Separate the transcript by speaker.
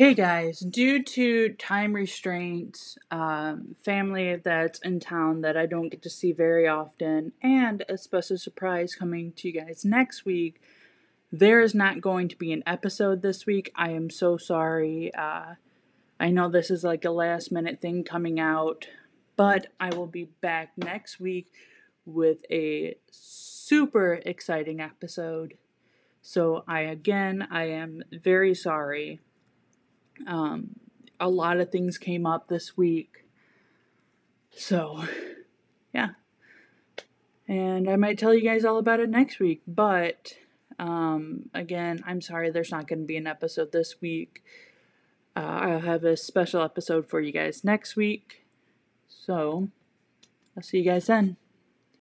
Speaker 1: Hey guys, due to time restraints, um, family that's in town that I don't get to see very often, and a special surprise coming to you guys next week, there is not going to be an episode this week. I am so sorry. Uh, I know this is like a last minute thing coming out, but I will be back next week with a super exciting episode. So, I again, I am very sorry. Um, a lot of things came up this week. So, yeah. And I might tell you guys all about it next week. But, um, again, I'm sorry there's not going to be an episode this week. Uh, I'll have a special episode for you guys next week. So, I'll see you guys then.